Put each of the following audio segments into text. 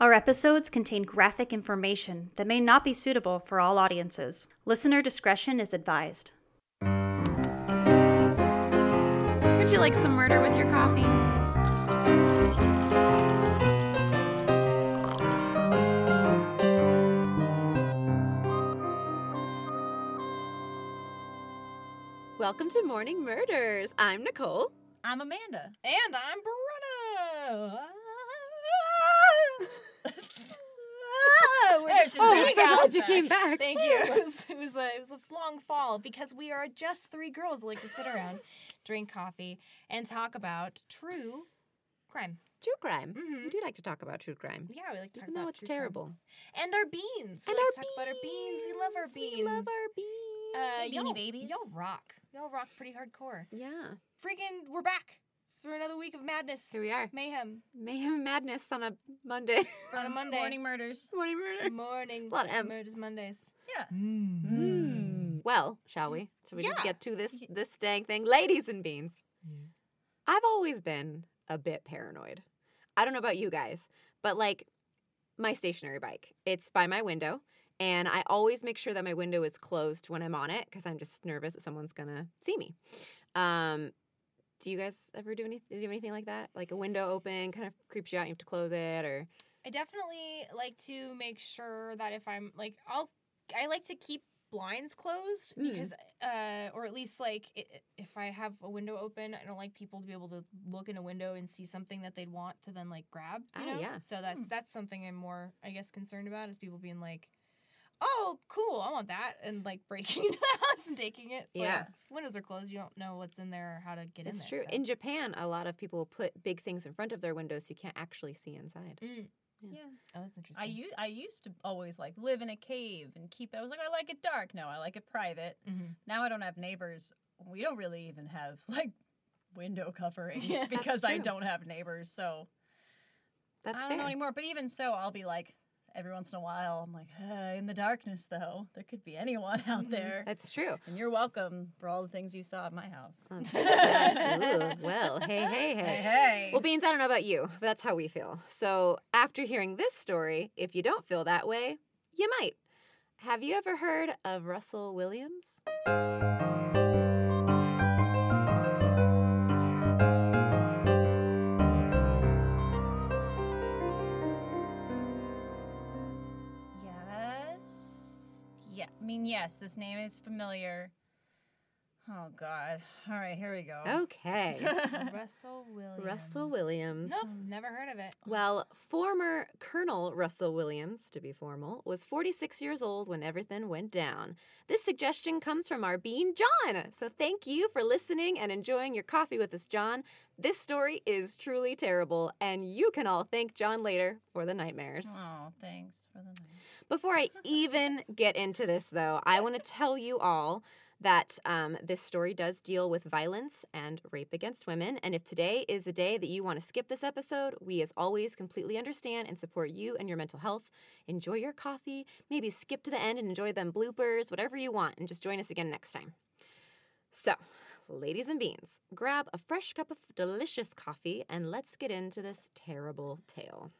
Our episodes contain graphic information that may not be suitable for all audiences. Listener discretion is advised. Would you like some murder with your coffee? Welcome to Morning Murders. I'm Nicole. I'm Amanda. And I'm Brenna. There just she's Oh, back. I'm so Yeah, glad you came back. Thank you. It was, it was a it was a long fall because we are just three girls that like to sit around, drink coffee, and talk about true crime. True crime. Mhm. We do like to talk about true crime. Yeah, we like to talk Even about though it's true crime. terrible. And our beans. We And like our to talk about our beans. We love our beans. We love our beans. uh, Beanie y'all, babies. Y'all rock. Y'all rock pretty hardcore. yeah. Freaking, we're back for another week of madness, Here we are. mayhem Mayhem and madness on a Monday. on a Monday. Morning murders. Morning murders. Morning. A lot of M's. Murders Mondays. Yeah. Mm. Well, shall we? Shall we just get to this this dang thing, ladies and beans? Yeah. I've always been a bit paranoid. I don't know about you guys, but like my stationary bike, it's by my window, and I always make sure that my window is closed when I'm on it because I'm just nervous that someone's gonna see me. Um, do you guys ever do any do you have anything like that? Like a window open kind of creeps you out, and you have to close it, or I definitely like to make sure that if I'm like I'll I like to keep blinds closed Mm. because uh or at least like i- i- if I have a window open I don't like people to be able to look in a window and see something that they'd want to then like grab you Ah, know yeah. so that's that's something I'm more I guess concerned about is people being like oh cool I want that and like breaking into the house and taking it But Yeah. if windows are closed you don't know what's in there or how to get it's in true. so. In Japan, a lot of people will put big things in front of their windows so you can't actually see inside. Mm. Yeah. oh that's interesting I, u- I used to always like live in a cave and keep I was like I like it dark. No, I like it private. Mhm. Now I don't have neighbors. We don't really even have like window coverings Yeah, because I don't have neighbors. So That's I don't fair. know anymore. But even so, I'll be like every once in a while. I'm like, uh, in the darkness though, there could be anyone out there. That's true. And you're welcome for all the things you saw at my house. That's- that's- ooh, well, hey, hey, hey. Hey, hey. Well, Beans, I don't know about you, but that's how we feel. So, after hearing this story, if you don't feel that way, you might. Have you ever heard of Russell Williams? Mean, yes, this name is familiar. Oh, God. All right, here we go. Okay. Russell Williams Russell Williams. Nope, never heard of it. Well, former Colonel Russell Williams, to be formal, was 46 years old when everything went down. This suggestion comes from our bean, John. So thank you for listening and enjoying your coffee with us, John. This story is truly terrible, and you can all thank John later for the nightmares. Oh, thanks for the name. Before I even get into this, though, I want to tell you all that um, this story does deal with violence and rape against women. And if today is a day that you want to skip this episode, we, as always, completely understand and support you and your mental health. Enjoy your coffee, maybe skip to the end and enjoy them bloopers, whatever you want, and just join us again next time. So, ladies and beans, grab a fresh cup of delicious coffee and let's get into this terrible tale.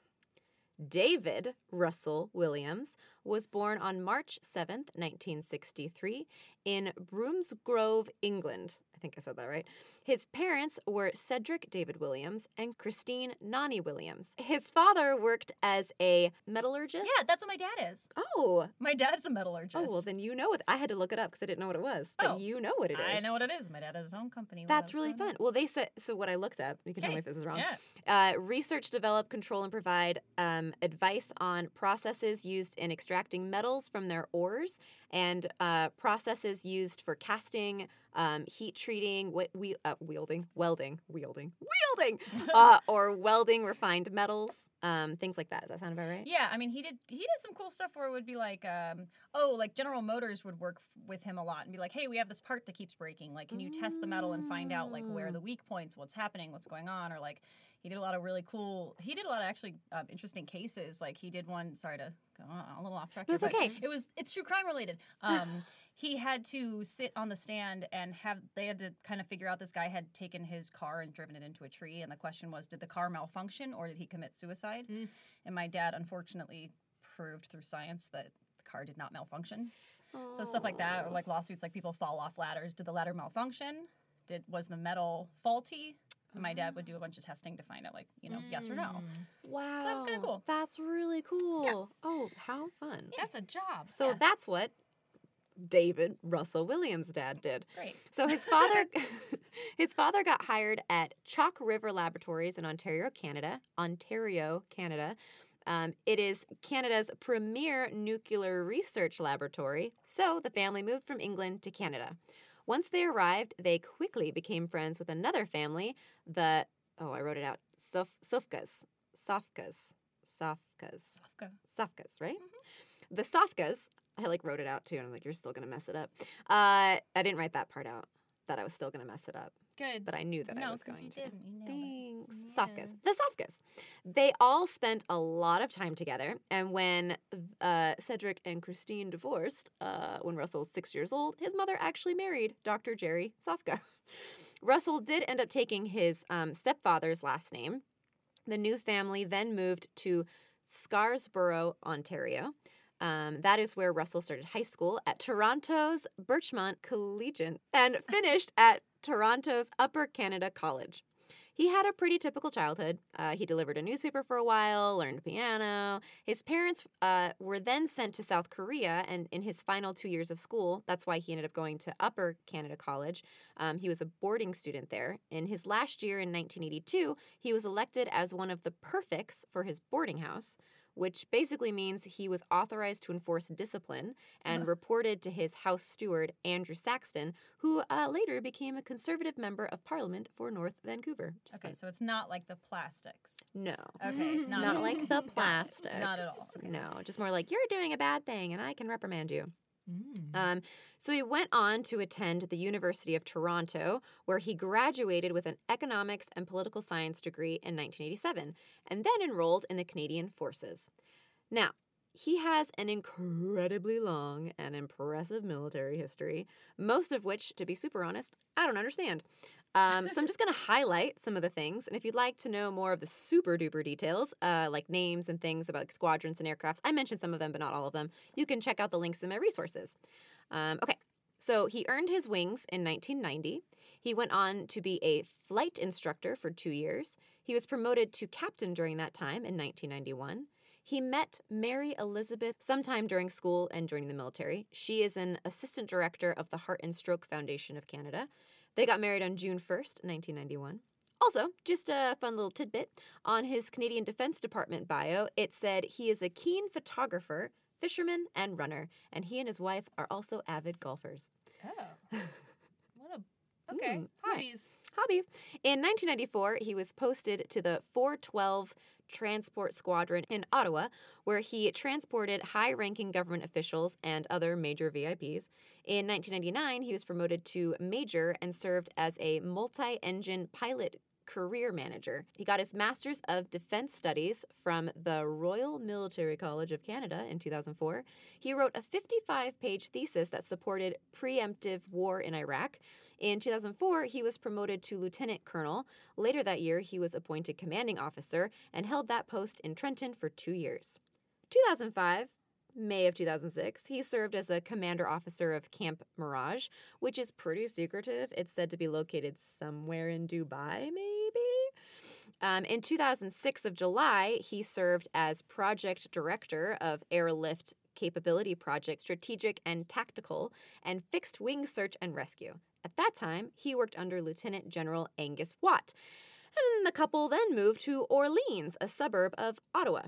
David Russell Williams was born on March 7th, 1963, in Broomsgrove, England. I think I said that right. His parents were Cedric David Williams and Christine Nani Williams. His father worked as a metallurgist. Yeah, that's what my dad is. Oh. My dad's a metallurgist. Oh, well, then you know what. I had to look it up because I didn't know what it was. But Oh, you know what it is. I know what it is. My dad has his own company. That's really fun. Well, they said so. What I looked up, you can tell me if this is wrong. Yeah. Uh, research, develop, control, and provide um, advice on processes used in extracting metals from their ores and uh, processes used for casting, um, heat treating, we- we- uh, wielding, welding, wielding, wielding, uh, or welding refined metals, um, things like that. Does that sound about right? Yeah, I mean, he did he did some cool stuff where it would be like, um, oh, like General Motors would work f- with him a lot and be like, hey, we have this part that keeps breaking. Like, can you test the metal and find out like where the weak points, what's happening, what's going on, or like he did a lot of really cool. He did a lot of actually um, interesting cases. Like he did one. Sorry to go on a little off track. No, here, it's but okay. It was it's true crime related. Um, he had to sit on the stand and have they had to kind of figure out this guy had taken his car and driven it into a tree and the question was did the car malfunction or did he commit suicide and my dad unfortunately proved through science that the car did not malfunction so stuff like that or like lawsuits like people fall off ladders did the ladder malfunction did was the metal faulty my dad would do a bunch of testing to find out like you know yes or no Wow. so that was kinda cool. That's really cool. Oh, how fun. That's a job. So that's what David Russell Williams' dad did. Great. So his father his father got hired at Chalk River Laboratories in Ontario, Canada. Ontario, Canada. Um, it is Canada's premier nuclear research laboratory. So the family moved from England to Canada. Once they arrived, they quickly became friends with another family, the oh, I wrote it out. Sof, Sovkas. Sovkas. Sovkas. Sovka. Sovkas, right? The Sovkas, I like wrote it out too, and I'm like, you're still gonna mess it up. Uh, I didn't write that part out, that I was still gonna mess it up, Good. but I knew that I no was 'cause going you to. didn't you nailed it. Thanks. Sovkas. The Sovkas. They all spent a lot of time together, and when uh, Cedric and Christine divorced, uh, when Russell was six years old, his mother actually married Dr. Jerry Sovka. Russell did end up taking his um, stepfather's last name. The new family then moved to Scarborough, Ontario. Um, that is where Russell started high school at Toronto's Birchmount Collegiate and finished at Toronto's Upper Canada College. He had a pretty typical childhood. Uh, he delivered a newspaper for a while, learned piano. His parents uh, were then sent to South Korea, and in his final two years of school, that's why he ended up going to Upper Canada College. Um, he was a boarding student there. In his last year in 1982, he was elected as one of the perfects for his boarding house which basically means he was authorized to enforce discipline and reported to his House steward, Andrew Saxton, who uh, later became a conservative member of parliament for North Vancouver. Just Okay, so it's not like the plastics. No. Okay, not, Not like the plastics. Not at all. No, just more like you're doing a bad thing and I can reprimand you. Um, so he went on to attend the University of Toronto, where he graduated with an economics and political science degree in 1987, and then enrolled in the Canadian Forces. Now, he has an incredibly long and impressive military history, most of which, to be super honest, I don't understand. Um, so I'm just going to highlight some of the things, and if you'd like to know more of the super duper details, uh, like names and things about squadrons and aircrafts, I mentioned some of them, but not all of them. You can check out the links in my resources. Um, okay, so he earned his wings in 1990. He went on to be a flight instructor for two years. He was promoted to captain during that time in 1991. He met Mary Elizabeth sometime during school and joining the military. She is an assistant director of the Heart and Stroke Foundation of Canada. They got married on June 1st, 1991. Also, just a fun little tidbit on his Canadian Defense Department bio, it said he is a keen photographer, fisherman, and runner, and he and his wife are also avid golfers. Oh. What a okay. Mm, right. Hobbies. Hobbies. In 1994, he was posted to the 412 Transport Squadron in Ottawa, where he transported high ranking government officials and other major VIPs. In 1999, he was promoted to major and served as a multi engine pilot career manager. He got his Master's of Defense Studies from the Royal Military College of Canada in 2004. He wrote a 55 page thesis that supported preemptive war in Iraq. In 2004, he was promoted to lieutenant colonel. Later that year, he was appointed commanding officer and held that post in Trenton for two years. 2005, May of 2006, he served as a commander officer of Camp Mirage, which is pretty secretive. It's said to be located somewhere in Dubai, maybe? Um, in 2006 of July, he served as project director of Airlift Capability Project Strategic and Tactical and Fixed Wing Search and Rescue. At that time, he worked under Lieutenant General Angus Watt. And the couple then moved to Orleans, a suburb of Ottawa.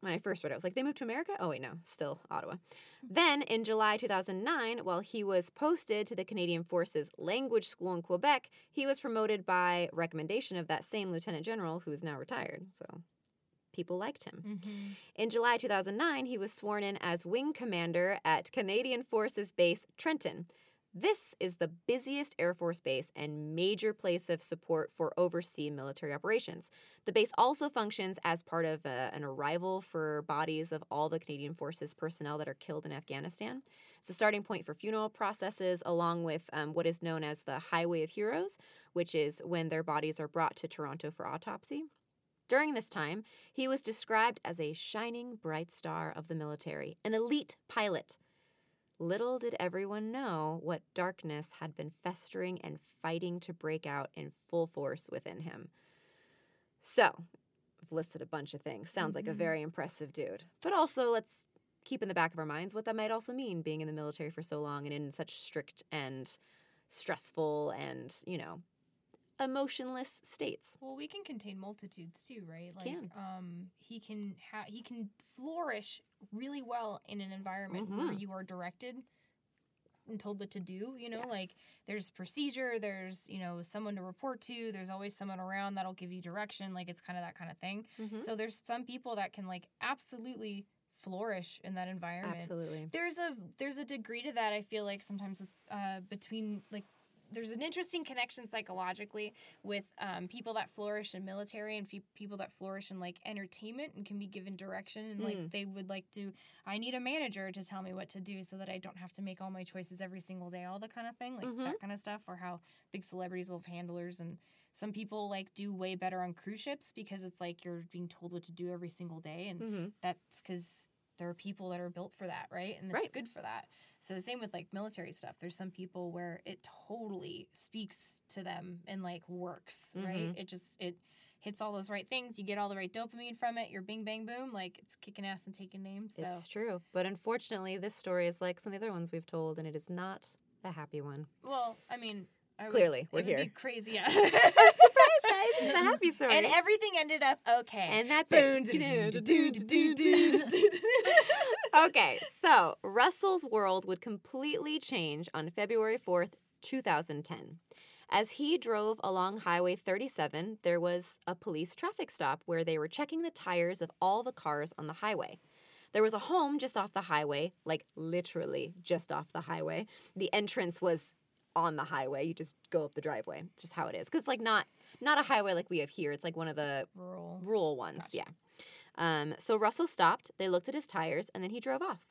When I first read it, I was like, they moved to America? Oh, wait, no, still Ottawa. Then, in July 2009, while he was posted to the Canadian Forces Language School in Quebec, he was promoted by recommendation of that same Lieutenant General who is now retired. So people liked him. Mm-hmm. In July 2009, he was sworn in as Wing Commander at Canadian Forces Base Trenton. This is the busiest Air Force base and major place of support for overseas military operations. The base also functions as part of uh, an arrival for bodies of all the Canadian Forces personnel that are killed in Afghanistan. It's a starting point for funeral processes, along with um, what is known as the Highway of Heroes, which is when their bodies are brought to Toronto for autopsy. During this time, he was described as a shining bright star of the military, an elite pilot. Little did everyone know what darkness had been festering and fighting to break out in full force within him. So, I've listed a bunch of things. Sounds like a mm-hmm. very impressive dude. But also, let's keep in the back of our minds what that might also mean being in the military for so long and in such strict and stressful and, you know, emotionless states. Well, we can contain multitudes too, right? Like, Can. um, he can ha- he can flourish really well in an environment where Mhm. you are directed and told what to do. You know, like there's procedure, there's you know someone to report to, there's always someone around that'll give you direction. Like it's kind of that kind of thing. Mhm. So there's some people that can like absolutely flourish in that environment. Absolutely. There's a there's a degree to that. I feel like sometimes uh, between like there's an interesting connection psychologically with um, people that flourish in military and fe- people that flourish in like entertainment and can be given direction and like Mm. they would like to I need a manager to tell me what to do so that I don't have to make all my choices every single day, all the kind of thing, like Mhm. that kind of stuff, or how big celebrities will have handlers and some people like do way better on cruise ships because it's like you're being told what to do every single day and Mhm. that's because there are people that are built for that, right? And it's Right. good for that. So the same with like military stuff. There's some people where it totally speaks to them and like works, right? Mhm. It just it hits all those right things. You get all the right dopamine from it. You're bing bang boom, like it's kicking ass and taking names. So It's true. But unfortunately, this story is like some of the other ones we've told, and it is not a happy one. well, I mean, I Clearly, it we're would be here. crazy, yeah. It's a happy story. and everything ended up okay. And that's it. okay, so Russell's world would completely change on February 4th, 2010. As he drove along Highway 37, there was a police traffic stop where they were checking the tires of all the cars on the highway. There was a home just off the highway, like literally just off the highway. The entrance was on the highway. You just go up the driveway. It's just how it is. It's like not not a highway like we have here. It's like one of the Rural. rural ones. Yeah. Um, so Russell stopped. They looked at his tires, and then he drove off.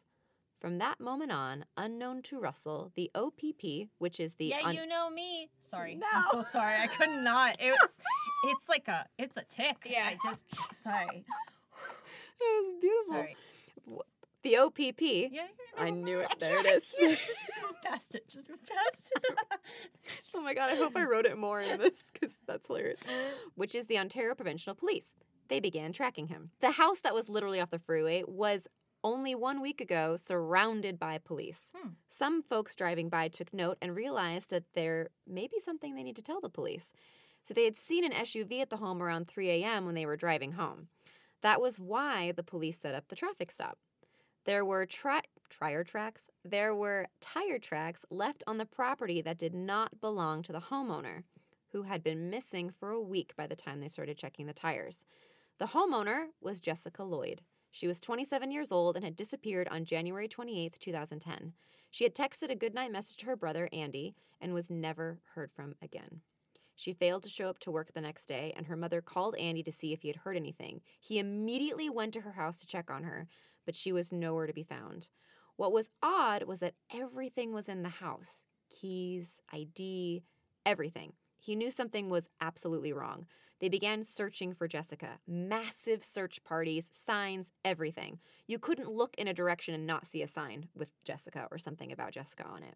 From that moment on, unknown to Russell, the OPP, which is the yeah, un- you know me. Sorry, No. I'm so sorry. I could not. It was. It's like a. It's a tick. Yeah. I just. Sorry. It was beautiful. Sorry. The OPP. Yeah. I knew it. There it is. Just move past it. Just move past it. Oh my god, I hope I wrote it more in this because that's hilarious. Which is the Ontario Provincial Police. They began tracking him. The house that was literally off the freeway was only one week ago surrounded by police. Hmm. Some folks driving by took note and realized that there may be something they need to tell the police. So they had seen an SUV at the home around 3 a.m. when they were driving home. That was why the police set up the traffic stop. There were tri- tire tracks. There were tire tracks left on the property that did not belong to the homeowner, who had been missing for a week by the time they started checking the tires. The homeowner was Jessica Lloyd. She was 27 years old and had disappeared on January 28, 2010. She had texted a goodnight message to her brother, Andy, and was never heard from again. She failed to show up to work the next day, and her mother called Andy to see if he had heard anything. He immediately went to her house to check on her, but she was nowhere to be found. What was odd was that everything was in the house keys, ID, everything. He knew something was absolutely wrong. They began searching for Jessica. Massive search parties, signs, everything. You couldn't look in a direction and not see a sign with Jessica or something about Jessica on it.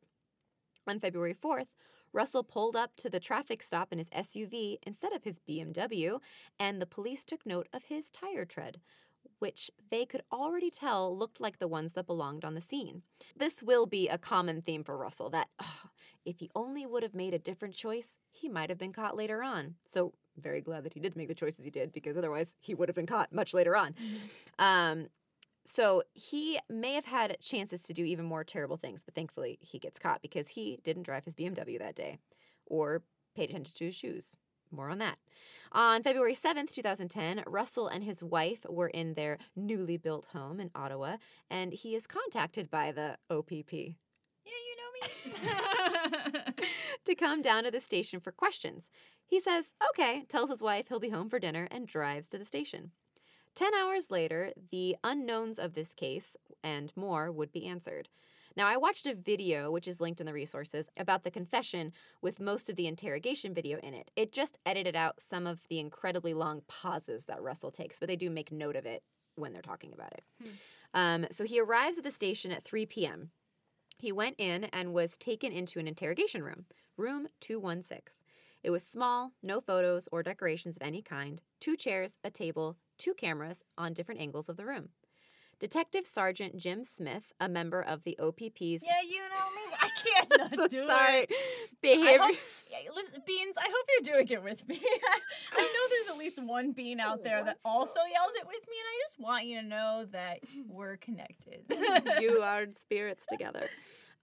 On February 4th, Russell pulled up to the traffic stop in his SUV instead of his BMW, and the police took note of his tire tread, which they could already tell looked like the ones that belonged on the scene. This will be a common theme for Russell that "Ah, if he only would have made a different choice, he might have been caught later on. So, very glad that he did make the choices he did because otherwise he would have been caught much later on. Um, so he may have had chances to do even more terrible things, but thankfully he gets caught because he didn't drive his BMW that day or paid attention to his shoes. More on that. On February 7th, 2010, Russell and his wife were in their newly built home in Ottawa, and he is contacted by the OPP. Yeah, you know me. to come down to the station for questions. He says, okay, tells his wife he'll be home for dinner, and drives to the station. Ten hours later, the unknowns of this case and more would be answered. Now, I watched a video, which is linked in the resources, about the confession with most of the interrogation video in it. It just edited out some of the incredibly long pauses that Russell takes, but they do make note of it when they're talking about it. Um, so he arrives at the station at 3 p.m. He went in and was taken into an interrogation room, room 216. It was small, no photos or decorations of any kind, two chairs, a table, two cameras on different angles of the room. Detective Sergeant Jim Smith, a member of the OPP's yeah, you know me. I can't not so do sorry, it. Behavior hope, yeah, listen, Beans, I hope you're doing it with me. I know there's at least one Bean out there that also yells it with me, and I just want you to know that we're connected. you are spirits together.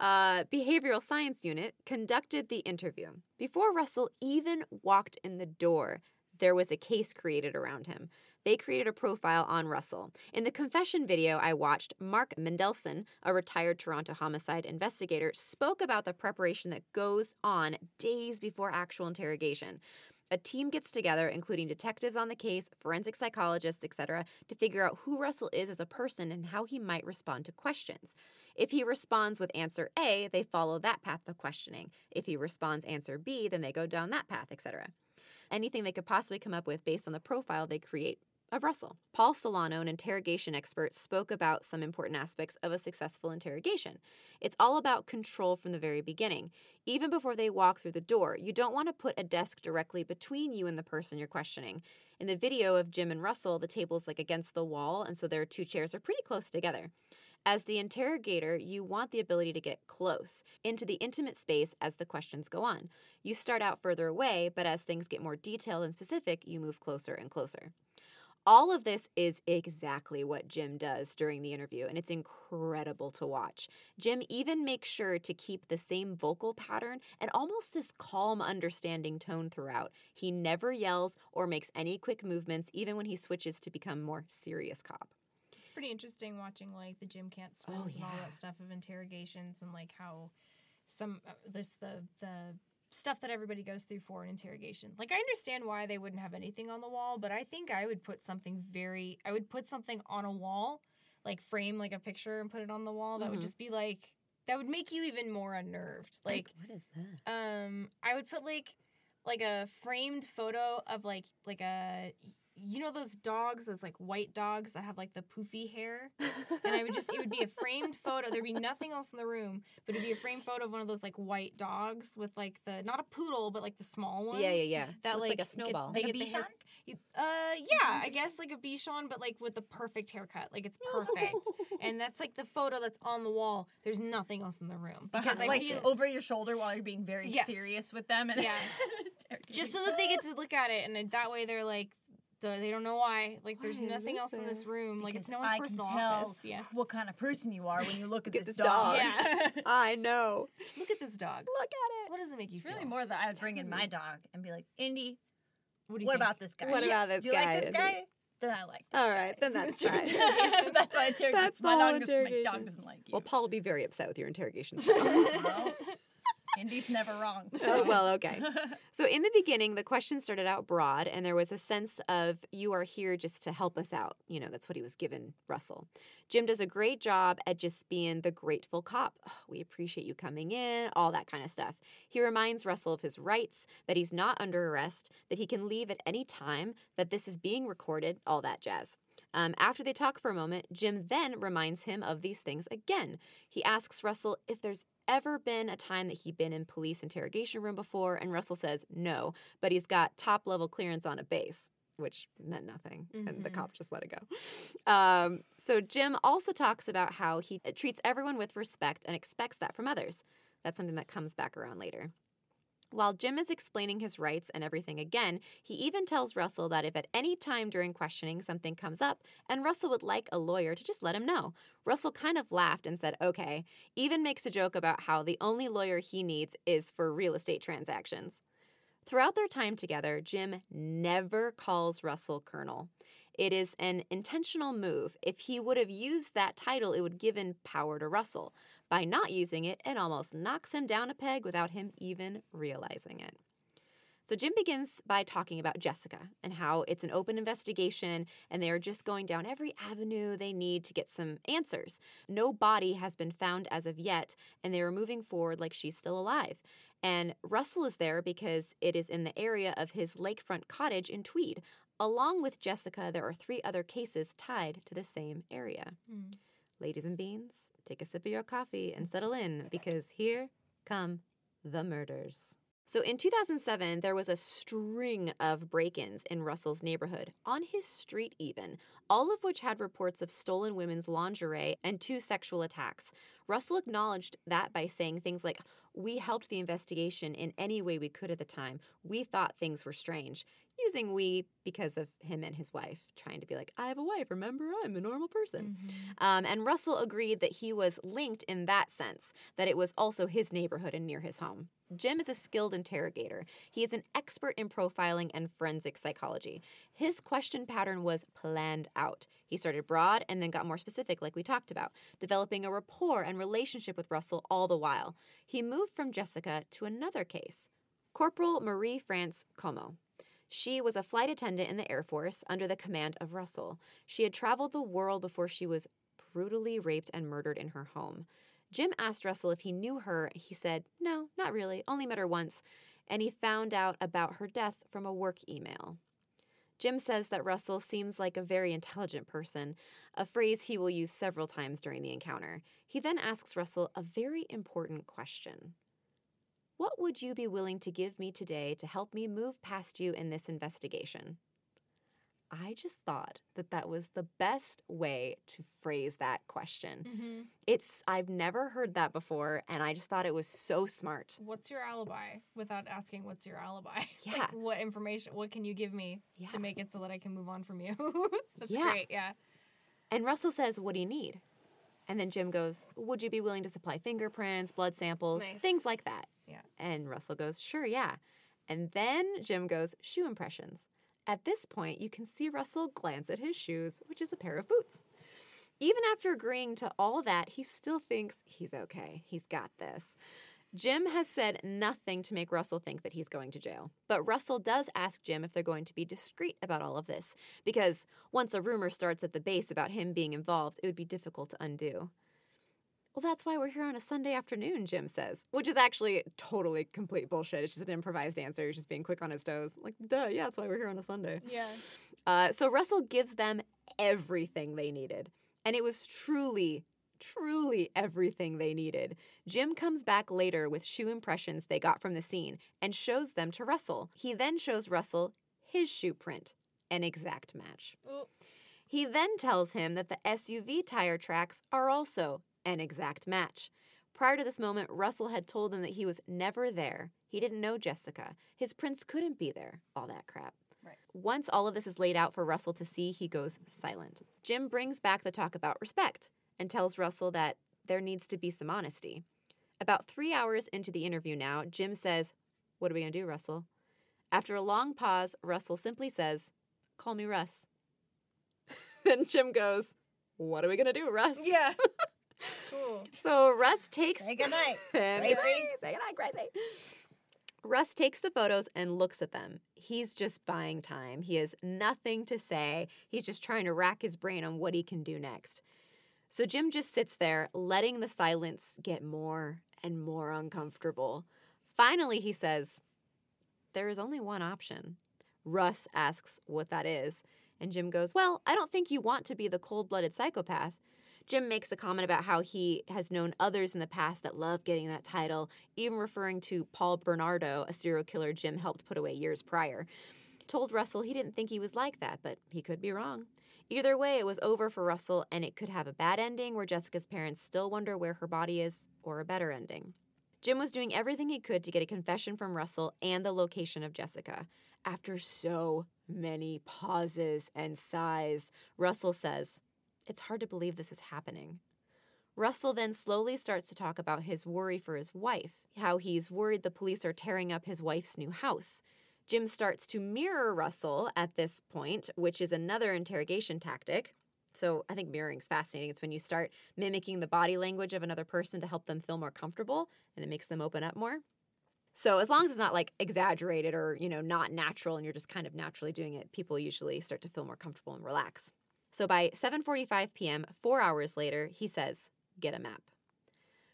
Uh, behavioral science unit conducted the interview. Before Russell even walked in the door, there was a case created around him. They created a profile on Russell. In the confession video I watched, Mark Mendelson, a retired Toronto homicide investigator, spoke about the preparation that goes on days before actual interrogation. A team gets together, including detectives on the case, forensic psychologists, etc., to figure out who Russell is as a person and how he might respond to questions. If he responds with answer A, they follow that path of questioning. If he responds answer B, then they go down that path, etc. Anything they could possibly come up with based on the profile they create of Russell. Paul Solano, an interrogation expert, spoke about some important aspects of a successful interrogation. It's all about control from the very beginning. Even before they walk through the door, you don't want to put a desk directly between you and the person you're questioning. In the video of Jim and Russell, the table's like against the wall, and so their two chairs are pretty close together. As the interrogator, you want the ability to get close into the intimate space as the questions go on. You start out further away, but as things get more detailed and specific, you move closer and closer. All of this is exactly what Jim does during the interview, and it's incredible to watch. Jim even makes sure to keep the same vocal pattern and almost this calm, understanding tone throughout. He never yells or makes any quick movements, even when he switches to become more serious cop. It's pretty interesting watching like the Jim can't spins Oh, and all that stuff of interrogations and like how some uh, this the the stuff that everybody goes through for an interrogation. Like I understand why they wouldn't have anything on the wall, but I think I would put something very I would put something on a wall, like frame like a picture and put it on the wall. That would Mhm. just be like that would make you even more unnerved. Like what is that? um I would put like like a framed photo of like like a you know those dogs, those like white dogs that have like the poofy hair? And I would just it would be a framed photo. There'd be nothing else in the room, but it'd be a framed photo of one of those like white dogs with like the not a poodle, but like the small ones. yeah, yeah, yeah. That Looks like like a get- snowball. they Like a get the hair- Bichon? Uh, yeah, I guess like a Bichon, but like with the perfect haircut. Like it's perfect, and that's like the photo that's on the wall. There's nothing else in the room because I like feel over your shoulder while you're being very Yes. serious with them and Yeah. just so that they get to look at it, and that way they're like, th- they don't know why. Like, there's Why is nothing else in this there? room. Like, it's no Because one's I personal can tell office. Yeah. what kind of person you are when you look at this, this dog. dog. Yeah. I know. Look at this dog. Look at it. What does it make you It's feel? really more that I would bring in my dog and be like, Indy, What do you what about this guy? What about this Do you guy, like this guy? Then I like this All guy. right, then that's your fine. interrogation. that's why interrogation. That's the my whole dog doesn't, my dog doesn't like you. Well, Paul will be very upset with your interrogation style. Well, Indy's never wrong. So- well, okay. So, in the beginning, the question started out broad, and there was a sense of, you are here just to help us out. You know, that's what he was given Russell. Jim does a great job at just being the grateful cop. "Oh, we appreciate you coming in, all that kind of stuff. He reminds Russell of his rights, that he's not under arrest, that he can leave at any time, that this is being recorded, all that jazz. Um, after they talk for a moment, Jim then reminds him of these things again. He asks Russell if there's ever been a time that he'd been in police interrogation room before, and Russell says no, but he's got top level clearance on a base. Which meant nothing, and the Mhm. cop just let it go. Um, so, Jim also talks about how he treats everyone with respect and expects that from others. That's something that comes back around later. While Jim is explaining his rights and everything again, he even tells Russell that if at any time during questioning something comes up and Russell would like a lawyer to just let him know. Russell kind of laughed and said, okay, even makes a joke about how the only lawyer he needs is for real estate transactions. Throughout their time together, Jim never calls Russell Colonel. It is an intentional move. If he would have used that title, it would give in power to Russell. By not using it, it almost knocks him down a peg without him even realizing it. So Jim begins by talking about Jessica and how it's an open investigation and they are just going down every avenue they need to get some answers. No body has been found as of yet, and they are moving forward like she's still alive. And Russell is there because it is in the area of his lakefront cottage in Tweed. Along with Jessica, there are three other cases tied to the same area. Hmm. Ladies and beans, take a sip of your coffee and settle in because here come the murders. So in 2007, there was a string of break ins in Russell's neighborhood, on his street even, all of which had reports of stolen women's lingerie and two sexual attacks. Russell acknowledged that by saying things like, We helped the investigation in any way we could at the time. We thought things were strange. Using we because of him and his wife, trying to be like, I have a wife, remember? I'm a normal person. Um, and Russell agreed that he was linked in that sense, that it was also his neighborhood and near his home. Jim is a skilled interrogator. He is an expert in profiling and forensic psychology. His question pattern was planned out. He started broad and then got more specific, like we talked about, developing a rapport and relationship with Russell all the while. He moved from Jessica to another case Corporal Marie France Comeau. She was a flight attendant in the Air Force under the command of Russell. She had traveled the world before she was brutally raped and murdered in her home. Jim asked Russell if he knew her. He said, No, not really, only met her once. And he found out about her death from a work email. Jim says that Russell seems like a very intelligent person, a phrase he will use several times during the encounter. He then asks Russell a very important question What would you be willing to give me today to help me move past you in this investigation? I just thought that that was the best way to phrase that question. Mm-hmm. It's I've never heard that before and I just thought it was so smart. What's your alibi? Without asking, what's your alibi? Yeah. like, what information? What can you give me Yeah. to make it so that I can move on from you? That's Yeah. great. Yeah. And Russell says, What do you need? And then Jim goes, Would you be willing to supply fingerprints, blood samples, Nice. things like that? Yeah. And Russell goes, Sure, yeah. And then Jim goes, Shoe impressions. At this point, you can see Russell glance at his shoes, which is a pair of boots. Even after agreeing to all that, he still thinks he's okay. He's got this. Jim has said nothing to make Russell think that he's going to jail. But Russell does ask Jim if they're going to be discreet about all of this, because once a rumor starts at the base about him being involved, it would be difficult to undo. Well, that's why we're here on a Sunday afternoon, Jim says, which is actually totally complete bullshit. It's just an improvised answer. He's just being quick on his toes. Like, duh, yeah, that's why we're here on a Sunday. Yeah. Uh, so Russell gives them everything they needed. And it was truly, truly everything they needed. Jim comes back later with shoe impressions they got from the scene and shows them to Russell. He then shows Russell his shoe print, an exact match. Oh, He then tells him that the SUV tire tracks are also an exact match. Prior to this moment, Russell had told them that he was never there. He didn't know Jessica. His prince couldn't be there. All that crap. Right. Once all of this is laid out for Russell to see, he goes silent. Jim brings back the talk about respect and tells Russell that there needs to be some honesty. About three hours into the interview now, Jim says, What are we going to do, Russell? After a long pause, Russell simply says, Call me Russ. then Jim goes, What are we going to do, Russ? yeah. cool. So Russ takes Say goodnight. Gracie. Say goodnight, Gracie. Russ takes the photos and looks at them. He's just buying time. He has nothing to say. He's just trying to rack his brain on what he can do next. So Jim just sits there, letting the silence get more and more uncomfortable. Finally, he says, There is only one option. Russ asks what that is. And Jim goes, Well, I don't think you want to be the cold blooded psychopath. Jim makes a comment about how he has known others in the past that love getting that title, even referring to Paul Bernardo, a serial killer Jim helped put away years prior. Told Russell he didn't think he was like that, but he could be wrong. Either way, it was over for Russell, and it could have a bad ending where Jessica's parents still wonder where her body is, or a better ending. Jim was doing everything he could to get a confession from Russell and the location of Jessica. After so many pauses and sighs, Russell says, It's hard to believe this is happening. Russell then slowly starts to talk about his worry for his wife, how he's worried the police are tearing up his wife's new house. Jim starts to mirror Russell at this point, which is another interrogation tactic. So I think mirroring is fascinating. It's when you start mimicking the body language of another person to help them feel more comfortable and it makes them open up more. So as long as it's not like exaggerated or, you know, not natural and you're just kind of naturally doing it, people usually start to feel more comfortable and relax. So by 7:45 p.m., 4 hours later, he says, "Get a map."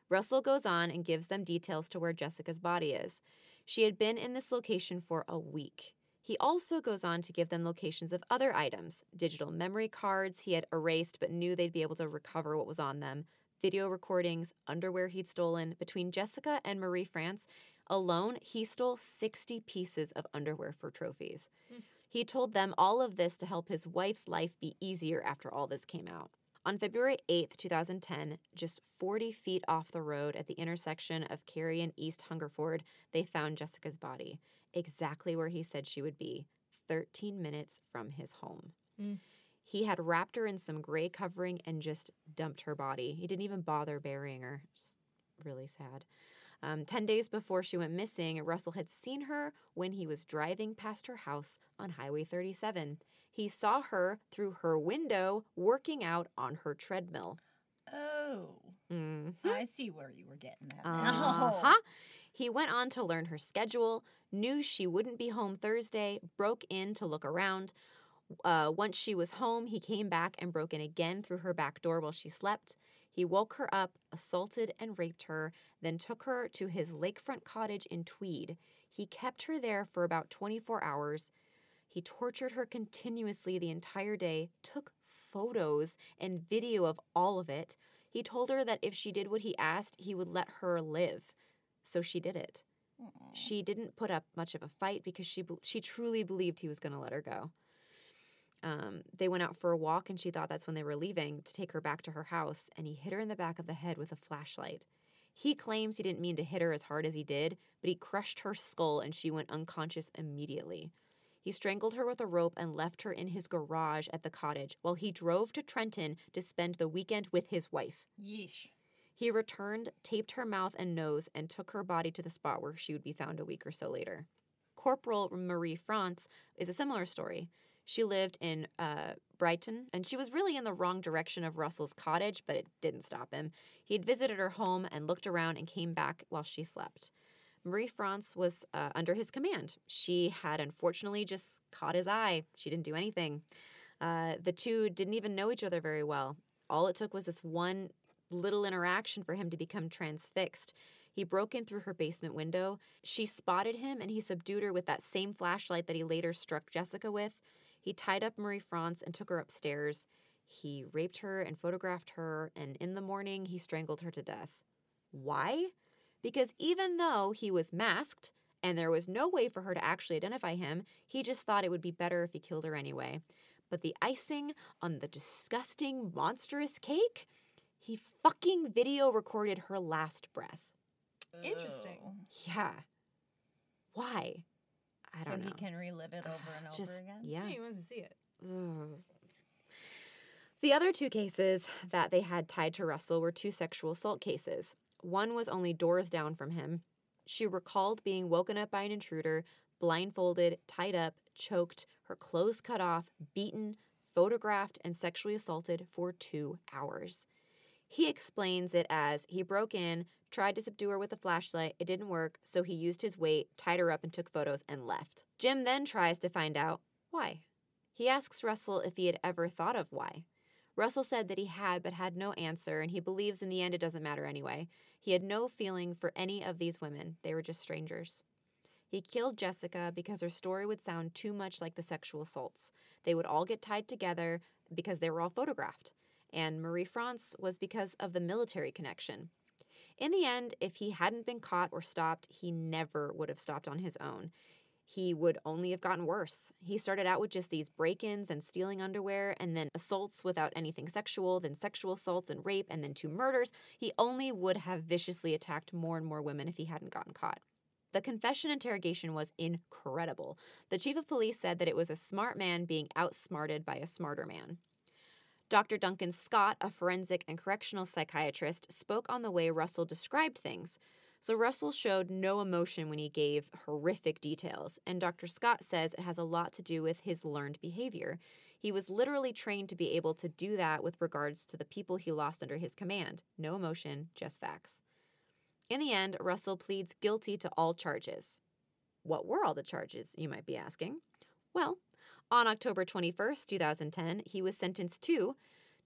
Russell goes on and gives them details to where Jessica's body is. She had been in this location for a week. He also goes on to give them locations of other items digital memory cards he had erased but knew they'd be able to recover what was on them, video recordings, underwear he'd stolen. Between Jessica and Marie France alone, he stole 60 pieces of underwear for trophies. Hmm. He told them all of this to help his wife's life be easier after all this came out. On February 8th, 2010, just 40 feet off the road at the intersection of Cary and East Hungerford, they found Jessica's body, exactly where he said she would be, 13 minutes from his home. Mm. He had wrapped her in some gray covering and just dumped her body. He didn't even bother burying her. Just really sad. Um, 10 days before she went missing, Russell had seen her when he was driving past her house on Highway 37. He saw her through her window working out on her treadmill. Oh, Mm. I see where you were getting at now. Uh-huh. He went on to learn her schedule, knew she wouldn't be home Thursday, broke in to look around. Uh, once she was home, he came back and broke in again through her back door while she slept. He woke her up, assaulted and raped her, then took her to his lakefront cottage in Tweed. He kept her there for about 24 hours. He tortured her continuously the entire day, took photos and video of all of it. He told her that if she did what he asked, he would let her live. So she did it. She didn't put up much of a fight because she she truly believed he was going to let her go. Um, they went out for a walk and she thought that's when they were leaving to take her back to her house and he hit her in the back of the head with a flashlight. He claims he didn't mean to hit her as hard as he did, but he crushed her skull and she went unconscious immediately. He strangled her with a rope and left her in his garage at the cottage while he drove to Trenton to spend the weekend with his wife. Yeesh. He returned, taped her mouth and nose, and took her body to the spot where she would be found a week or so later. Corporal Marie France is a similar story. She lived in uh, Brighton, and she was really in the wrong direction of Russell's cottage, but it didn't stop him. He'd visited her home and looked around and came back while she slept. Marie France was uh, under his command. She had unfortunately just caught his eye. She didn't do anything. Uh, the two didn't even know each other very well. All it took was this one little interaction for him to become transfixed. He broke in through her basement window. She spotted him and he subdued her with that same flashlight that he later struck Jessica with. He tied up Marie France and took her upstairs. He raped her and photographed her, and in the morning, he strangled her to death. Why? Because even though he was masked and there was no way for her to actually identify him, he just thought it would be better if he killed her anyway. But the icing on the disgusting, monstrous cake? He fucking video recorded her last breath. Interesting. Yeah. Why? I So don't know. he can relive it over and over Just again. yeah. He wants to see it. Ugh. The other two cases that they had tied to Russell were two sexual assault cases. One was only doors down from him. She recalled being woken up by an intruder, blindfolded, tied up, choked, her clothes cut off, beaten, photographed, and sexually assaulted for two hours. He explains it as he broke in, tried to subdue her with a flashlight, it didn't work, so he used his weight, tied her up, and took photos and left. Jim then tries to find out why. He asks Russell if he had ever thought of why. Russell said that he had, but had no answer, and he believes in the end it doesn't matter anyway. He had no feeling for any of these women, they were just strangers. He killed Jessica because her story would sound too much like the sexual assaults. They would all get tied together because they were all photographed. And Marie France was because of the military connection. In the end, if he hadn't been caught or stopped, he never would have stopped on his own he would only have gotten worse. He started out with just these break ins and stealing underwear, and then assaults without anything sexual, then sexual assaults and rape, and then two murders. He only would have viciously attacked more and more women if he hadn't gotten caught. The confession interrogation was incredible. The chief of police said that it was a smart man being outsmarted by a smarter man. Dr. Duncan Scott, a forensic and correctional psychiatrist, spoke on the way Russell described things. So Russell showed no emotion when he gave horrific details, and Dr. Scott says it has a lot to do with his learned behavior. He was literally trained to be able to do that with regards to the people he lost under his command. No emotion, just facts. In the end, Russell pleads guilty to all charges. What were all the charges, you might be asking? Well, on October 21, 2010, he was sentenced to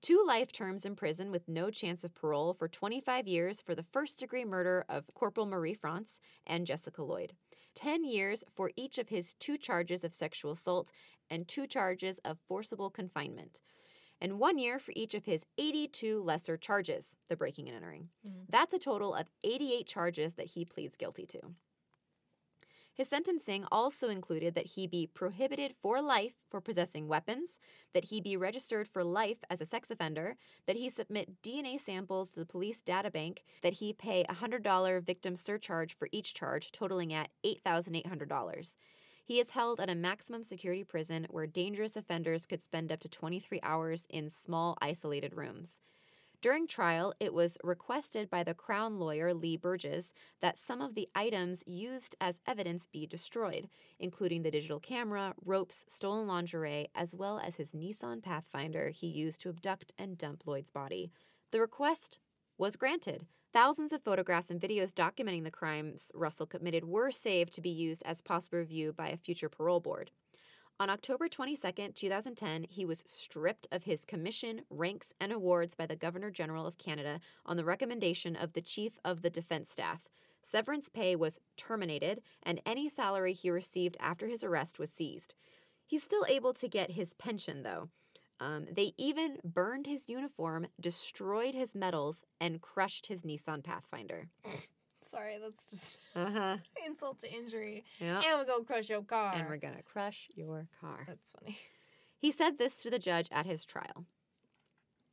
two life terms in prison with no chance of parole for 25 years for the first degree murder of Corporal Marie France and Jessica Lloyd, 10 years for each of his two charges of sexual assault and two charges of forcible confinement, and one year for each of his 82 lesser charges, the breaking and entering. Mm. That's a total of 88 charges that he pleads guilty to. His sentencing also included that he be prohibited for life for possessing weapons, that he be registered for life as a sex offender, that he submit DNA samples to the police data bank, that he pay a $100 victim surcharge for each charge, totaling at $8,800. He is held at a maximum security prison where dangerous offenders could spend up to 23 hours in small, isolated rooms. During trial, it was requested by the Crown lawyer Lee Burgess that some of the items used as evidence be destroyed, including the digital camera, ropes, stolen lingerie, as well as his Nissan Pathfinder he used to abduct and dump Lloyd's body. The request was granted. Thousands of photographs and videos documenting the crimes Russell committed were saved to be used as possible review by a future parole board. On October 22, 2010, he was stripped of his commission, ranks, and awards by the Governor General of Canada on the recommendation of the Chief of the Defense Staff. Severance pay was terminated, and any salary he received after his arrest was seized. He's still able to get his pension, though. Um, they even burned his uniform, destroyed his medals, and crushed his Nissan Pathfinder. Sorry, that's just Uh huh. insult to injury. Yeah. And we go crush your car. And we're gonna crush your car. That's funny. He said this to the judge at his trial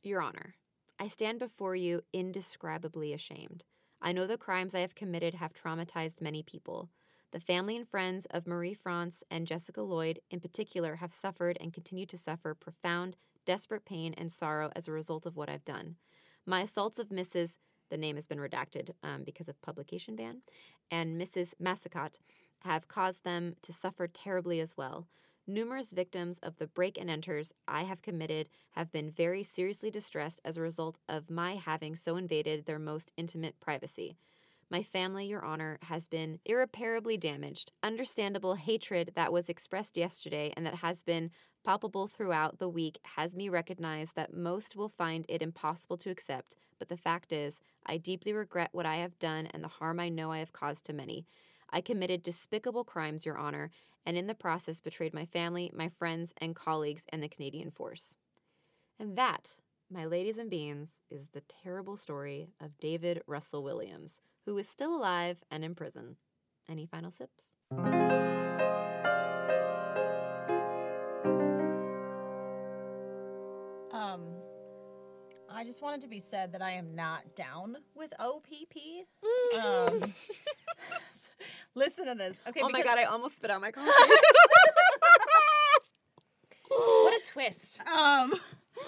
Your Honor, I stand before you indescribably ashamed. I know the crimes I have committed have traumatized many people. The family and friends of Marie France and Jessica Lloyd, in particular, have suffered and continue to suffer profound, desperate pain and sorrow as a result of what I've done. My assaults of Mrs. The name has been redacted um, because of publication ban, and Mrs. Massacott have caused them to suffer terribly as well. Numerous victims of the break and enters I have committed have been very seriously distressed as a result of my having so invaded their most intimate privacy. My family, Your Honor, has been irreparably damaged. Understandable hatred that was expressed yesterday and that has been palpable throughout the week has me recognize that most will find it impossible to accept, but the fact is, I deeply regret what I have done and the harm I know I have caused to many. I committed despicable crimes, Your Honor, and in the process betrayed my family, my friends, and colleagues, and the Canadian force. And that, my ladies and beans, is the terrible story of David Russell Williams, who is still alive and in prison. Any final sips? Just wanted to be said that I am not down with OPP. Um, listen to this, okay? oh my god, I almost spit out my coffee. What a twist. Um,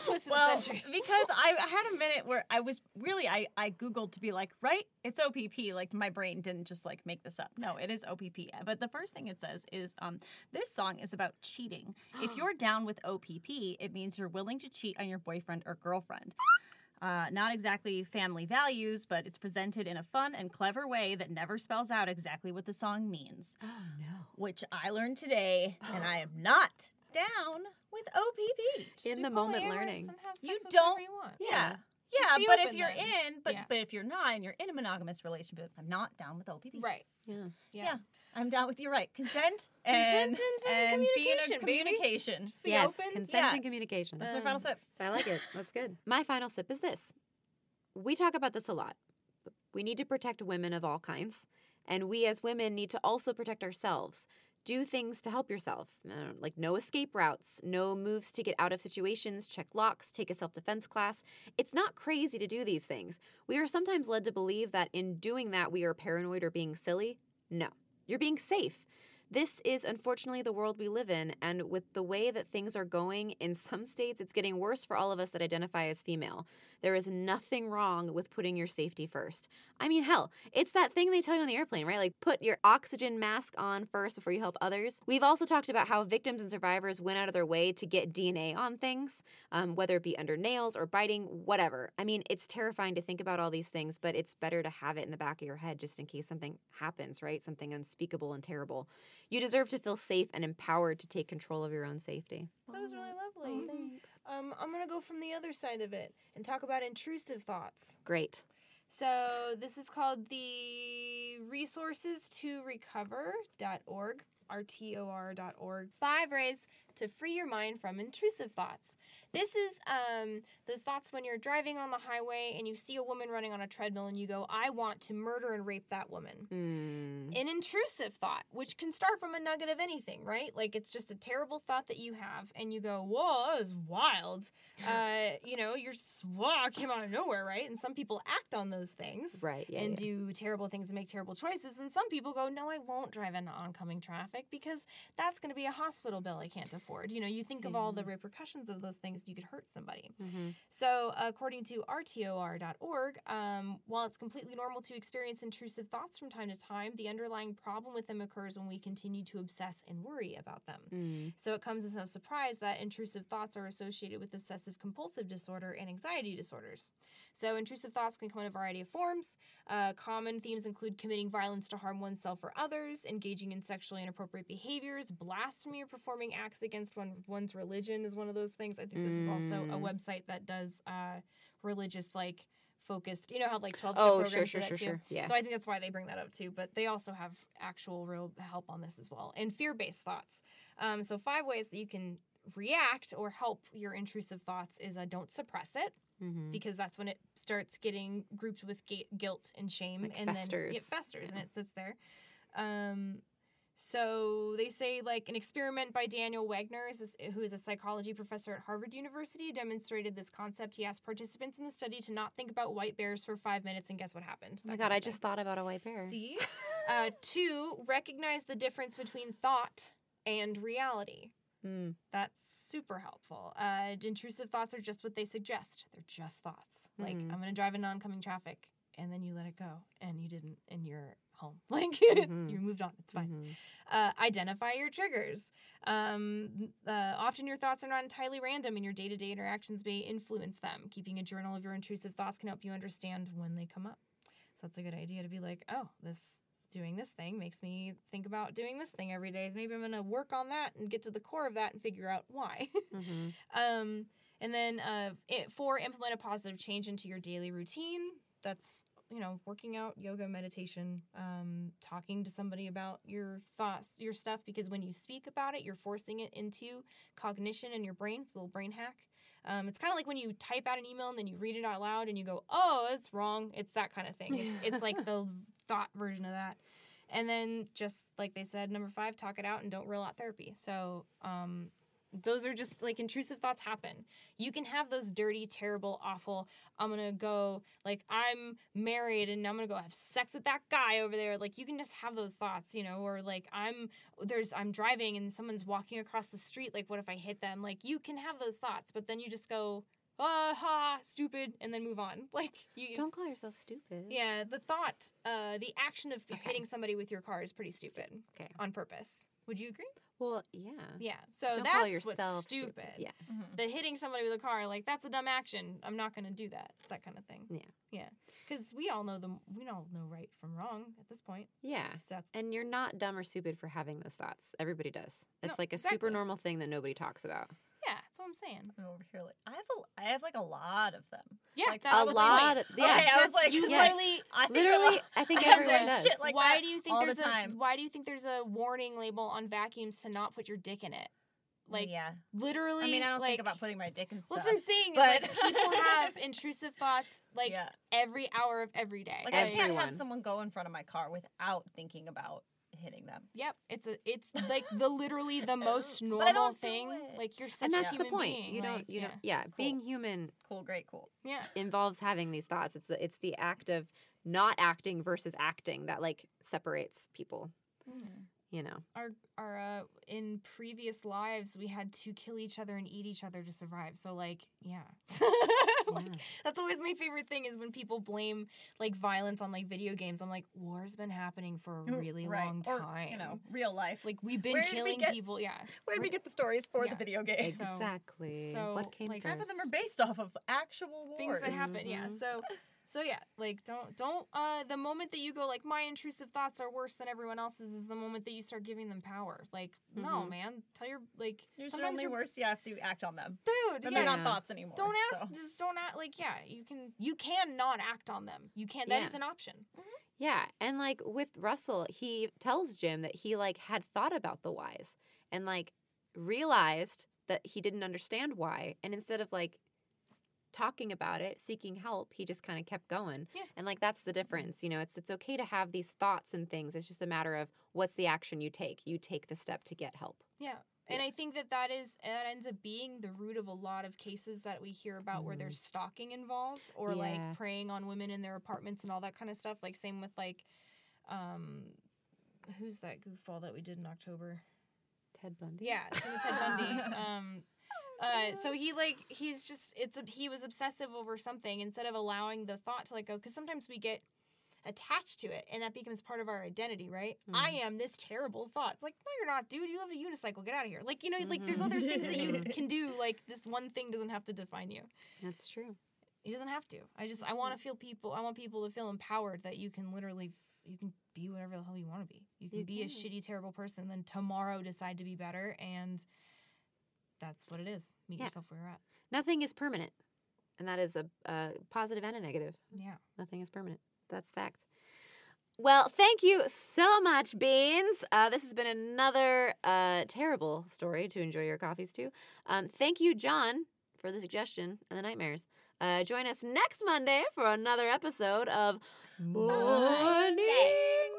Twist of well, the century. because I, I had a minute where I was really I I googled to be like, right, it's OPP. Like my brain didn't just like make this up. No, it is OPP. But the first thing it says is, um, this song is about cheating. if you're down with OPP, it means you're willing to cheat on your boyfriend or girlfriend. Uh, not exactly family values, but it's presented in a fun and clever way that never spells out exactly what the song means. oh no. Which I learned today, and I am not down with OPP. In the moment learning. and have sex You with don't- you want. Yeah. Just Yeah, but if you're then. in, but Yeah. but if you're not, and you're in a monogamous relationship, I'm not down with OPP. Right. Yeah. Yeah. Yeah. I'm down with your right. Consent and, Consent and, and being communication, in baby. communication. Just be yes, open. consent Yeah. and communication. That's my final sip. I like it. That's good. My final sip is this. We talk about this a lot. We need to protect women of all kinds, and we as women need to also protect ourselves. Do things to help yourself, uh, like no escape routes, no moves to get out of situations, check locks, take a self defense class. It's not crazy to do these things. We are sometimes led to believe that in doing that we are paranoid or being silly. No, you're being safe. This is unfortunately the world we live in, and with the way that things are going, in some states it's getting worse for all of us that identify as female. There is nothing wrong with putting your safety first. I mean, hell, it's that thing they tell you on the airplane, right? Like put your oxygen mask on first before you help others. We've also talked about how victims and survivors went out of their way to get DNA on things, um, whether it be under nails or biting, whatever. I mean, it's terrifying to think about all these things, but it's better to have it in the back of your head just in case something happens, right? Something unspeakable and terrible. You deserve to feel safe and empowered to take control of your own safety. That was really lovely. Um, I'm gonna go from the other side of it and talk about intrusive thoughts. Great. So this is called the resources to recover.org, rtor.org. Five ways to free your mind from intrusive thoughts. This is um, those thoughts when you're driving on the highway and you see a woman running on a treadmill and you go, I want to murder and rape that woman. Mm. An intrusive thought, which can start from a nugget of anything, right? Like it's just a terrible thought that you have, and you go, "Whoa, that was wild." Uh, you know, you're s- came out of nowhere, right? And some people act on those things, Right. Yeah. and yeah. do terrible things and make terrible choices. And some people go, "No, I won't drive into oncoming traffic because that's going to be a hospital bill I can't afford." You know, you think of all the repercussions of those things. You could hurt somebody. Mhm. So, according to RTOR.org, um, while it's completely normal to experience intrusive thoughts from time to time, the underlying problem with them occurs when we continue to obsess and worry about them. Mm. So, it comes as no surprise that intrusive thoughts are associated with obsessive compulsive disorder and anxiety disorders. So, intrusive thoughts can come in a variety of forms. Uh, common themes include committing violence to harm oneself or others, engaging in sexually inappropriate behaviors, blasphemy, or performing acts against one, one's religion is one of those things. I think this is also a Mm. website that does uh, religious, like, focused. You know how, like, 12 step Oh, programs sure, do that sure, too? sure. Yeah. So I think that's why they bring that up too. But they also have actual real help on this as well. And fear based thoughts. Um, so five ways that you can react or help your intrusive thoughts is uh, don't suppress it Mhm. because that's when it starts getting grouped with ga- guilt and shame Like and then it festers and it sits there. Um, so they say like an experiment by Daniel Wegner, who is a psychology professor at Harvard University, demonstrated this concept. He asked participants in the study to not think about white bears for five minutes, and guess what happened? Oh my god, I just thought about a white bear. See? uh, two, recognize the difference between thought and reality. Mm. That's super helpful. Uh, intrusive thoughts are just what they suggest. They're just thoughts. Like, Mhm. I'm going to drive in oncoming traffic, and then you let it go, and you didn't, and you're home. Like, it's, Mhm. you moved on. It's fine. Mhm. Uh, identify your triggers. Um, uh, often your thoughts are not entirely random, and your day to day interactions may influence them. Keeping a journal of your intrusive thoughts can help you understand when they come up. So that's a good idea to be like, oh, this doing this thing makes me think about doing this thing every day. Maybe I'm going to work on that and get to the core of that and figure out why. Mhm. um, and then uh, it, four, implement a positive change into your daily routine. That's you know, working out, yoga, meditation, um, talking to somebody about your thoughts, your stuff, because when you speak about it, you're forcing it into cognition in your brain. It's a little brain hack. Um, it's kind of like when you type out an email and then you read it out loud and you go, "Oh, it's wrong." It's that kind of thing. It's, it's like the thought version of that. And then just like they said, number five, talk it out and don't rule out therapy. So um, those are just like intrusive thoughts happen. You can have those dirty, terrible, awful. I'm gonna go like I'm married and I'm gonna go have sex with that guy over there. Like you can just have those thoughts, you know, or like I'm there's I'm driving and someone's walking across the street. Like what if I hit them? Like you can have those thoughts, but then you just go, ah, ha, stupid, and then move on. Like you Don't call yourself stupid. yeah, the thought, uh, the action of hitting somebody with your car is pretty stupid Okay. on purpose. Would you agree? Well, yeah. Yeah. So Don't that's call what's yourself stupid. Yeah. Mm-hmm. The hitting somebody with a car, like that's a dumb action. I'm not going to do that. That kind of thing. Yeah. Yeah. Because we all know the we all know right from wrong at this point. Yeah. So And you're not dumb or stupid for having those thoughts. Everybody does. It's No, like a exactly. super normal thing that nobody talks about. Yeah, that's what I'm saying. I'm over here like I have a I have like a lot of them. Yeah, Like, that's a lot. Of, yeah. Okay, I was like, you yes. literally. I think Literally, I think I have everyone does. shit like why that do you think there's the a time. Why do you think there's a warning label on vacuums to not put your dick in it? Like yeah. literally. I mean, I don't like, think about putting my dick in stuff. What's what I'm saying is but- like people have intrusive thoughts like yeah. every hour of every day. Like I can't have someone go in front of my car without thinking about hitting them. Yep, it's a it's like the literally the most But I normal don't do thing. it. Like you're such and a that's the point. being. You don't. like, You yeah. don't. Yeah. Being human Cool, great, cool. Yeah. involves having these thoughts. It's the it's the act of not acting versus acting that like separates people. Hmm. You know. our our uh, in previous lives we had to kill each other and eat each other to survive. So like, yeah. like, Yeah. That's always my favorite thing is when people blame like violence on like video games. I'm like, war's been happening for a really Right. long Or, time. you know, real life. like we've been Where did we killing get- people. Yeah. where did we get the stories for Yeah. the video games? Exactly. so, what came like, first? Half of them are based off of actual wars. things that happen yeah so so yeah like don't don't uh the moment that you go like my intrusive thoughts are worse than everyone else's is the moment that you start giving them power like no Mhm. man tell your like Yours are sometimes only you're worse, yeah, if you act on them. dude Then yeah, they're not Yeah. thoughts anymore. don't ask so. just don't act like yeah you can you can not act on them you can That is Yeah. an option Yeah, and like with Russell, he tells Jim that he like had thought about the whys and like realized that he didn't understand why, and instead of like talking about it, seeking help, he just kind of kept going. Yeah. And like that's the difference, you know. It's it's okay to have these thoughts and things. It's just a matter of what's the action you take. You take the step to get help. yeah and I think that that is that ends up being the root of a lot of cases that we hear about where there's stalking involved or Yeah. like preying on women in their apartments and all that kind of stuff. Like same with like, um, who's that goofball that we did in October? Ted Bundy. Yeah, Ted Bundy. Um, uh, so he like he's just it's a, he was obsessive over something instead of allowing the thought to like go because sometimes we get attached to it and that becomes part of our identity right? I am this terrible thought. It's like no you're not dude. You love a unicycle. Get out of here. Like you know like there's other things that you can do like this one thing doesn't have to define you. That's true. it doesn't have to. I just i want to feel people i want people to feel empowered that you can literally you can be whatever the hell you want to be. You can You be a shitty terrible person and then tomorrow decide to be better and that's what it is meet Yeah. yourself where you're at Nothing is permanent, and that is a, a positive and a negative. yeah Nothing is permanent. That's fact. Well, thank you so much, Beans. Uh, this has been another uh, terrible story to enjoy your coffees to. Um, thank you, John, for the suggestion and the nightmares. Uh, join us next Monday for another episode of Morning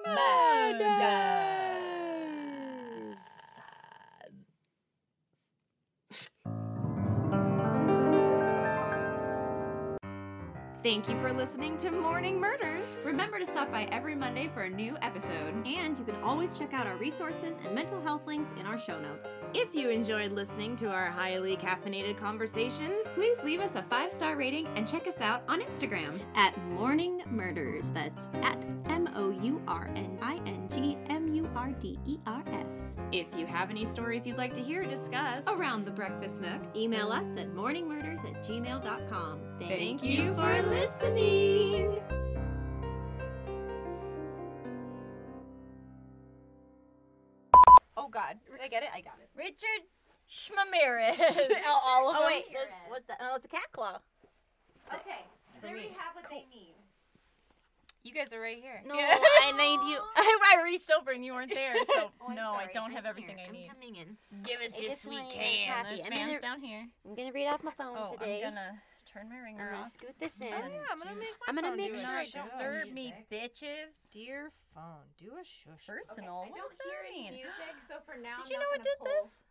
Murders. Thank you for listening to morning murders Remember to stop by every Monday for a new episode. And you can always check out our resources and mental health links in our show notes. if you enjoyed listening to our highly caffeinated conversation Please leave us a five star rating and check us out on Instagram. At Morning Murders, that's at M O U R N I N G M U R D E R S. if you have any stories you'd like to hear discussed Around the breakfast nook. Email us at morningmurders at gmail.com. Thank you for listening. Oh God! Did I get it? I got it. Richard Schmamirez. All of oh them? wait, there's- what's that? Oh, it's a cat claw. Okay, so they already have what they need. You guys are right here. No, I need you. I reached over and you weren't there, so Oh, I'm no, I don't I'm have everything here. I I'm need. coming in. Give us I your just sweet wanna get a can. copy. There's I'm fans gonna- down here. I'm gonna read off my phone Oh, today. I'm gonna turn my ringer I'm gonna off. scoot this in. Oh, yeah, I'm gonna make my I'm gonna phone make do a sure Don't shush. don't disturb me, it. bitches. Dear phone, do a shush. Personal. what does that mean? music, so for now, Did you know it did this?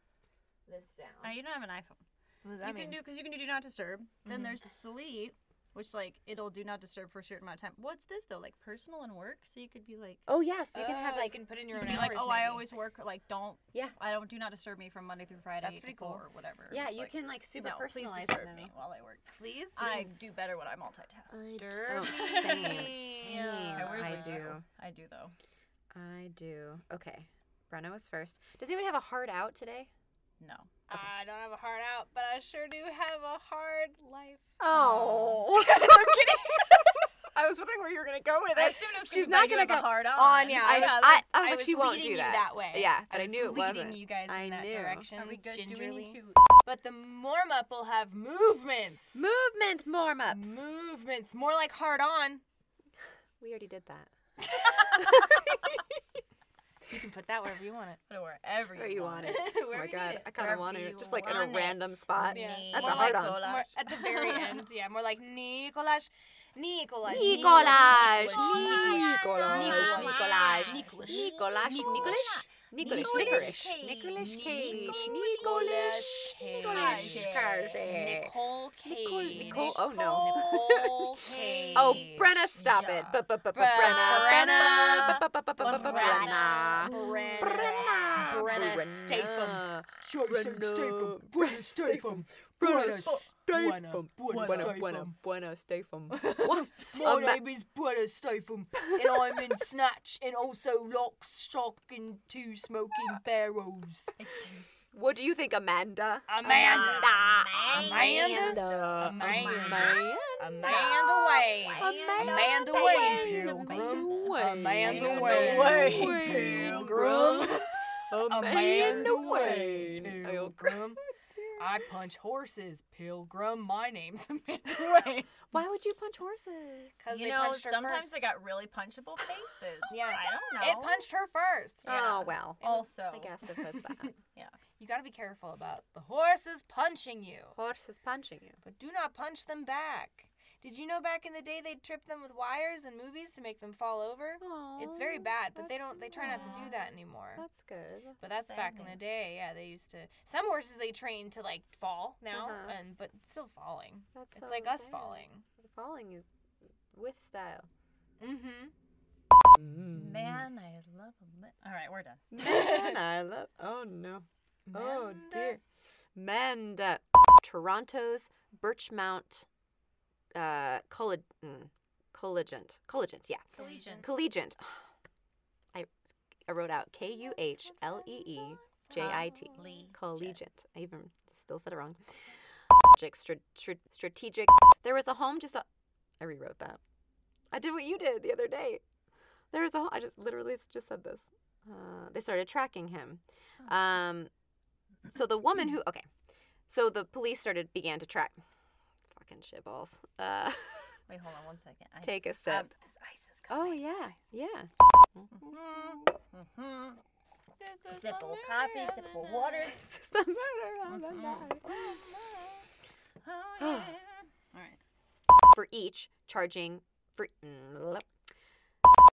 this down. Oh, you don't have an iPhone. What does you that can do because you can do do not disturb. Then mm-hmm. there's sleep, which like it'll do not disturb for a certain amount of time. What's this though? Like personal and work, so you could be like. Oh yes, you can have Oh, like you can put in You your could own be like, hours, oh, I always work. Like, don't. Yeah. I don't. Do not disturb me from Monday through Friday. That's pretty cool. or whatever. yeah, It's you like, can like super no, please disturb me while I work. Please. I do better when I multitask. Disturb. Oh, same, me. same. I I do. though. I do though. I do. Okay, Brenna was first. Does anyone have a heart out today? No. I don't have a heart out, but I sure do have a hard life. Oh, um, I'm kidding. I was wondering where you were gonna go with I it. assumed it was She's not gonna a go hard on. on, yeah, I, I was, was- I, I was I like, was she won't leading do you that. that way. Yeah, but I, was knew it leading wasn't. you guys I in that knew. direction. Are we good? Do we gingerly. need to? But the warm up will have movements. Movement warm ups. Movements, more like hard on. We already did that. You can put that wherever you want it. Put it wherever you, Where you want it. Oh my god, it. I kind of want to, just like in a want it. random spot. Yeah. That's More a hard like on. More at the very end, yeah, more like Nicolás, Nicolás, Nicolás, Nicolás, Nicolás, Nicolás, Nicolás, Nicolás, Nicolás, Nicolás. Nicholas Nicolas Cage. Nicholas Cage. Nicolas Nicholas Cage. Nicole Cage. Nicole- oh, no. Oh, Brenna, stop it. Yeah. Bu- bu- bu- bu- Brenna. Brenna. Bu- bu- bu- bu- bu- bu- Brenna. Brenna. Brenna. Brenna. Brenna Statham. Jason Statham. Brenna Statham. Brenna Statham. Buena, buena, buena Statham. My Um, name is Brenna Statham, and I'm in Snatch, and also Lock, Stock, and Two Smoking Barrels. What do you think, Amanda? Amanda. Amanda. Amanda. Amanda. Amanda Wayne. Amanda Wayne. Pilgrim. Amanda. Wayne. Pilgrim. Amanda Wayne. Pilgrim. I punch horses. Pilgrim. My name's Amanda Wayne. Why would you punch horses? Because You they know, punched her sometimes first. they got really punchable faces. Yeah. I don't know. It punched her first. Oh, well. Also, I guess it was that. Yeah. You gotta be careful about the horses punching you. Horses punching you. But do not punch them back. Did you know back in the day they'd trip them with wires in movies to make them fall over? it's very bad, but they don't they try not to do that anymore. That's good. but that's back in the day, yeah, they used to some horses they train to like fall now Uh-huh. and but still falling. That's it's so like us sad. falling. Falling is with style. Mm-hmm. man, I love a man. All right, we're done. Man, I love. Oh no. Oh dear. Manda. Toronto's Birchmount. Uh, colleg- mm, collegiant. Collegiant. Yeah. Collegian. Collegiant. I, I wrote out K U H L E E J I T. Collegiate. I even still said it wrong. Strategic. stra- stra- Strategic. There was a home just. A, I rewrote that. I did what you did the other day. There was a. home- I just literally just said this. Uh, they started tracking him. Um, so the woman who. Okay. So the police started began to track. Fucking shitballs. Uh, Wait, hold on one second. I, take a um, sip. this ice is coming. Oh yeah, yeah. Mm-hmm. Sip of coffee, sip of water. This is the murder the night. Oh. All right. For each charging for mm,